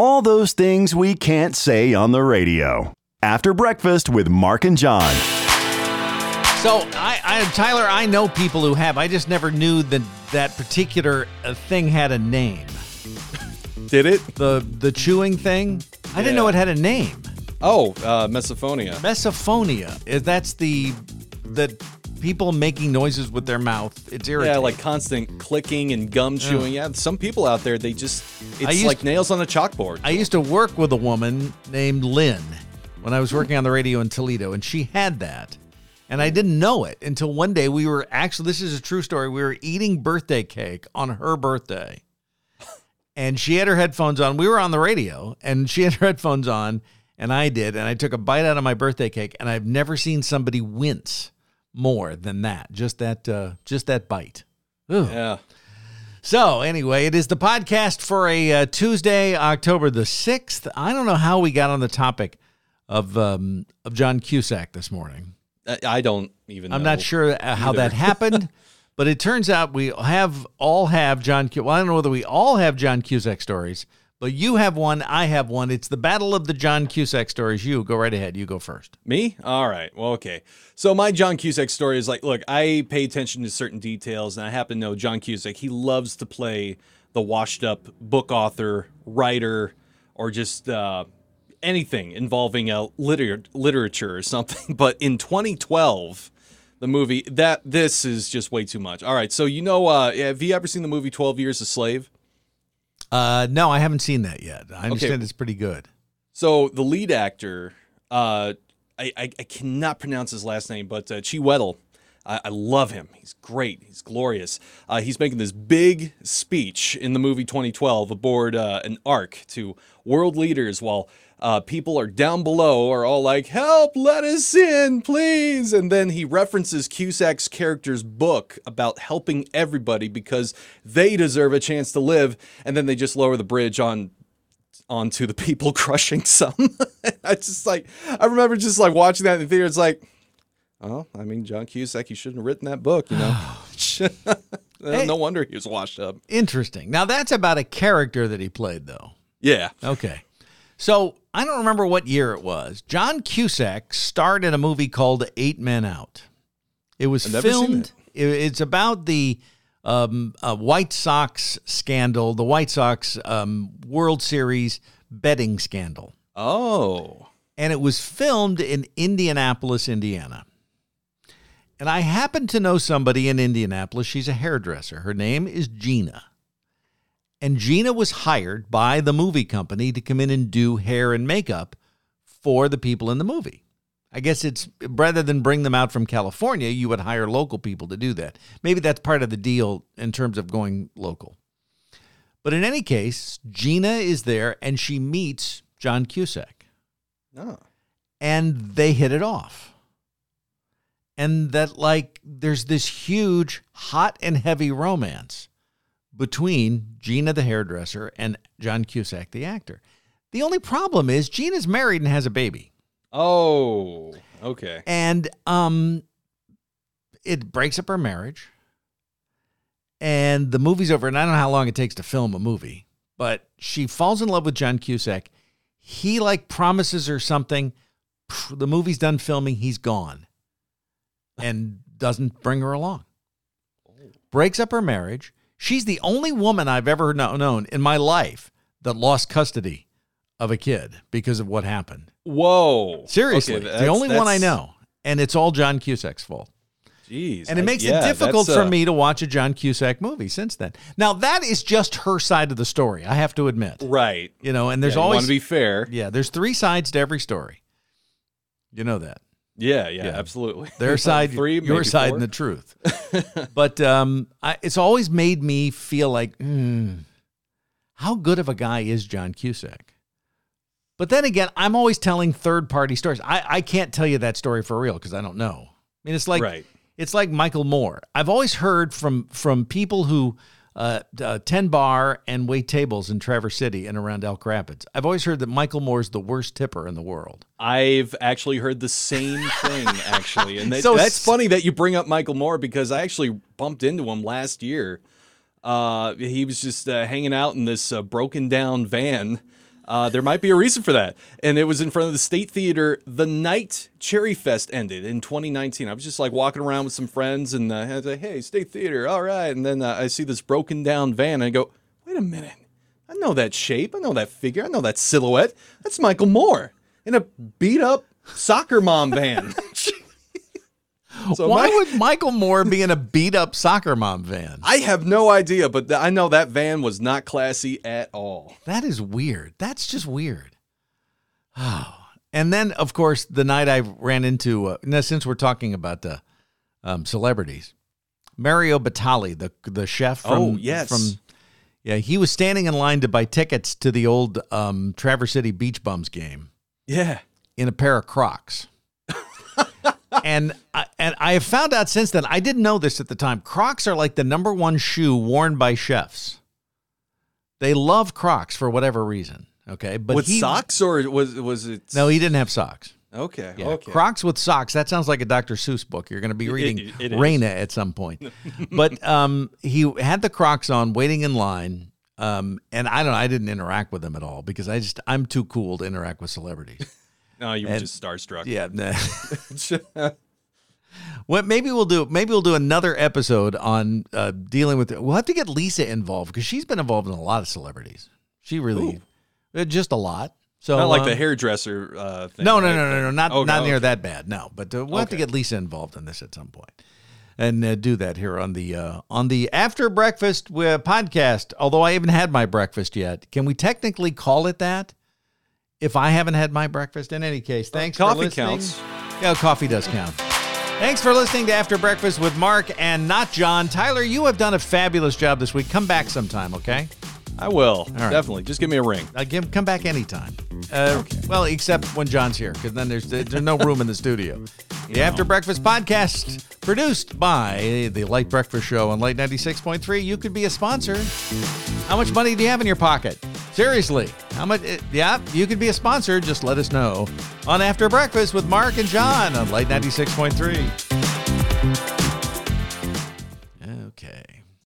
All those things we can't say on the radio. After breakfast with Mark and John. So, I, I, Tyler, I know people who have. I just never knew that that particular uh, thing had a name. Did it? The the chewing thing. I didn't know it had a name. Oh, uh, misophonia. Mesophonia. Uh, That's the the people making noises with their mouth. It's irritating. Yeah, like constant clicking and gum chewing. Yeah, some people out there, they just, it's used- like nails on a chalkboard. I used to work with a woman named Lynn when I was working on the radio in Toledo, and she had that. And I didn't know it until one day we were actually, this is a true story. We were eating birthday cake on her birthday. And she had her headphones on. We were on the radio, and she had her headphones on, and I did. And I took a bite out of my birthday cake, and I've never seen somebody wince more than that. Just that, uh, just that bite. Ugh. yeah. So, anyway, it is the podcast for a uh, Tuesday, October the 6th. I don't know how we got on the topic of um, of John Cusack this morning. I, I don't even I'm not sure uh, how that happened, but it turns out we have all have John Well, I don't know whether we all have John Cusack stories, but you have one, I have one. It's the battle of the John Cusack stories. You go right ahead. You go first. Me? All right. Well, okay. So my John Cusack story is like, look, I pay attention to certain details, and I happen to know John Cusack. He loves to play the washed-up book author, writer, or just uh, anything involving uh, liter- literature or something. But in 2012, the movie that this is just way too much. All right. So you know, uh, have you ever seen the movie 12 Years a Slave? Uh, no, I haven't seen that yet. I understand Okay. it's pretty good. So the lead actor, uh, I, I, I cannot pronounce his last name, but uh, Chiwetel, I, I love him. He's great. He's glorious. Uh, he's making this big speech in the movie 2012 aboard uh, an ark to world leaders while uh, people are down below are all like, "Help! Let us in, please!" And then he references Cusack's character's book about helping everybody because they deserve a chance to live, and then they just lower the bridge on onto the people crushing some. I just like I remember just like watching that in the theater. It's like, oh, I mean, John Cusack, you shouldn't have written that book, you know. Hey. no wonder he was washed up. Interesting. Now, that's about a character that he played, though. Yeah. Okay. So I don't remember what year it was. John Cusack starred in a movie called Eight Men Out. It was I've never seen filmed. it- It's about the um, uh, White Sox scandal, the White Sox um, World Series betting scandal, Oh. and it was filmed in Indianapolis, Indiana. And I happen to know somebody in Indianapolis. She's a hairdresser. Her name is Gina. And Gina was hired by the movie company to come in and do hair and makeup for the people in the movie. I guess it's rather than bring them out from California, you would hire local people to do that. Maybe that's part of the deal in terms of going local. But in any case, Gina is there and she meets John Cusack Oh. and they hit it off. And that, like, there's this huge, hot and heavy romance between Gina, the hairdresser, and John Cusack, the actor. The only problem is Gina's married and has a baby. Oh. Okay. And um, it breaks up her marriage. And the movie's over. And I don't know how long it takes to film a movie, but she falls in love with John Cusack. He like promises her something. The movie's done filming. He's gone and doesn't bring her along. Breaks up her marriage. She's the only woman I've ever kno- known in my life that lost custody of a kid because of what happened. Whoa. Seriously, Okay, the only one I know, and it's all John Cusack's fault. Jeez. And it I- makes yeah, it difficult that's, for uh, me to watch a John Cusack movie since then. Now that is just her side of the story. I have to admit, Right. you know, and there's yeah, always want to be fair. yeah, there's three sides to every story. You know that Yeah, yeah, Yeah. absolutely. their side, Three, your side, four. and the truth. but um, I, it's always made me feel like, hmm, how good of a guy is John Cusack? But then again, I'm always telling third party stories. I, I can't tell you that story for real because I don't know. I mean, it's like right. it's like Michael Moore. I've always heard from from people who uh, uh, ten bar and wait tables in Traverse City and around Elk Rapids. I've always heard that Michael Moore's the worst tipper in the world. I've actually heard the same thing, actually, and that, So that's funny that you bring up Michael Moore because I actually bumped into him last year. Uh, he was just uh, hanging out in this uh, broken down van Uh, there might be a reason for that. And it was in front of the State Theater the night Cherry Fest ended in 2019. I was just like walking around with some friends and uh, I was like, hey, State Theater, all right. And then uh, I see this broken down van and I go, wait a minute. I know that shape. I know that figure. I know that silhouette. That's Michael Moore in a beat up soccer mom van. so Why my, would Michael Moore be in a beat up soccer mom van? I have no idea, but th- I know that van was not classy at all. That is weird. That's just weird. Oh. And then, of course, the night I ran into, uh, now since we're talking about the um, celebrities, Mario Batali, the the chef from, oh, yes. from yeah, he was standing in line to buy tickets to the old um, Traverse City Beach Bums game. Yeah. In a pair of Crocs. and I, and I have found out since then. I didn't know this at the time. Crocs are like the number one shoe worn by chefs. They love Crocs for whatever reason. Okay, but with he, socks or was was it? No, he didn't have socks. Okay. Yeah. Okay. Crocs with socks. That sounds like a Dr. Seuss book. You're going to be reading it, it Raina at some point. but um, he had the Crocs on, waiting in line. Um, and I don't. Know, I didn't interact with him at all because I just I'm too cool to interact with celebrities. no, you were and, just starstruck. Yeah. Nah. What maybe we'll do maybe we'll do another episode on uh, dealing with. It. We'll have to get Lisa involved because she's been involved in a lot of celebrities. She really. Uh, just a lot. So not like um, the hairdresser uh, thing. No, no, right? no, no, no, not okay, not near okay. that bad. No, but uh, we'll okay. have to get Lisa involved in this at some point, and uh, do that here on the uh, on the after breakfast podcast. Although I haven't had my breakfast yet, can we technically call it that? If I haven't had my breakfast, in any case, thanks coffee for listening. counts. Yeah, coffee does count. Thanks for listening to After Breakfast with Mark and not John. Tyler, you have done a fabulous job this week. Come back sometime, okay? I will. Right. Definitely. Just give me a ring. Uh, give, come back anytime. Uh, okay. Well, except when John's here, because then there's there's no room in the studio. The After Breakfast podcast, produced by the Light Breakfast Show on Light 96.3. You could be a sponsor. How much money do you have in your pocket? Seriously, how much? Uh, yeah, you could be a sponsor. Just let us know on After Breakfast with Mark and John on Light 96.3.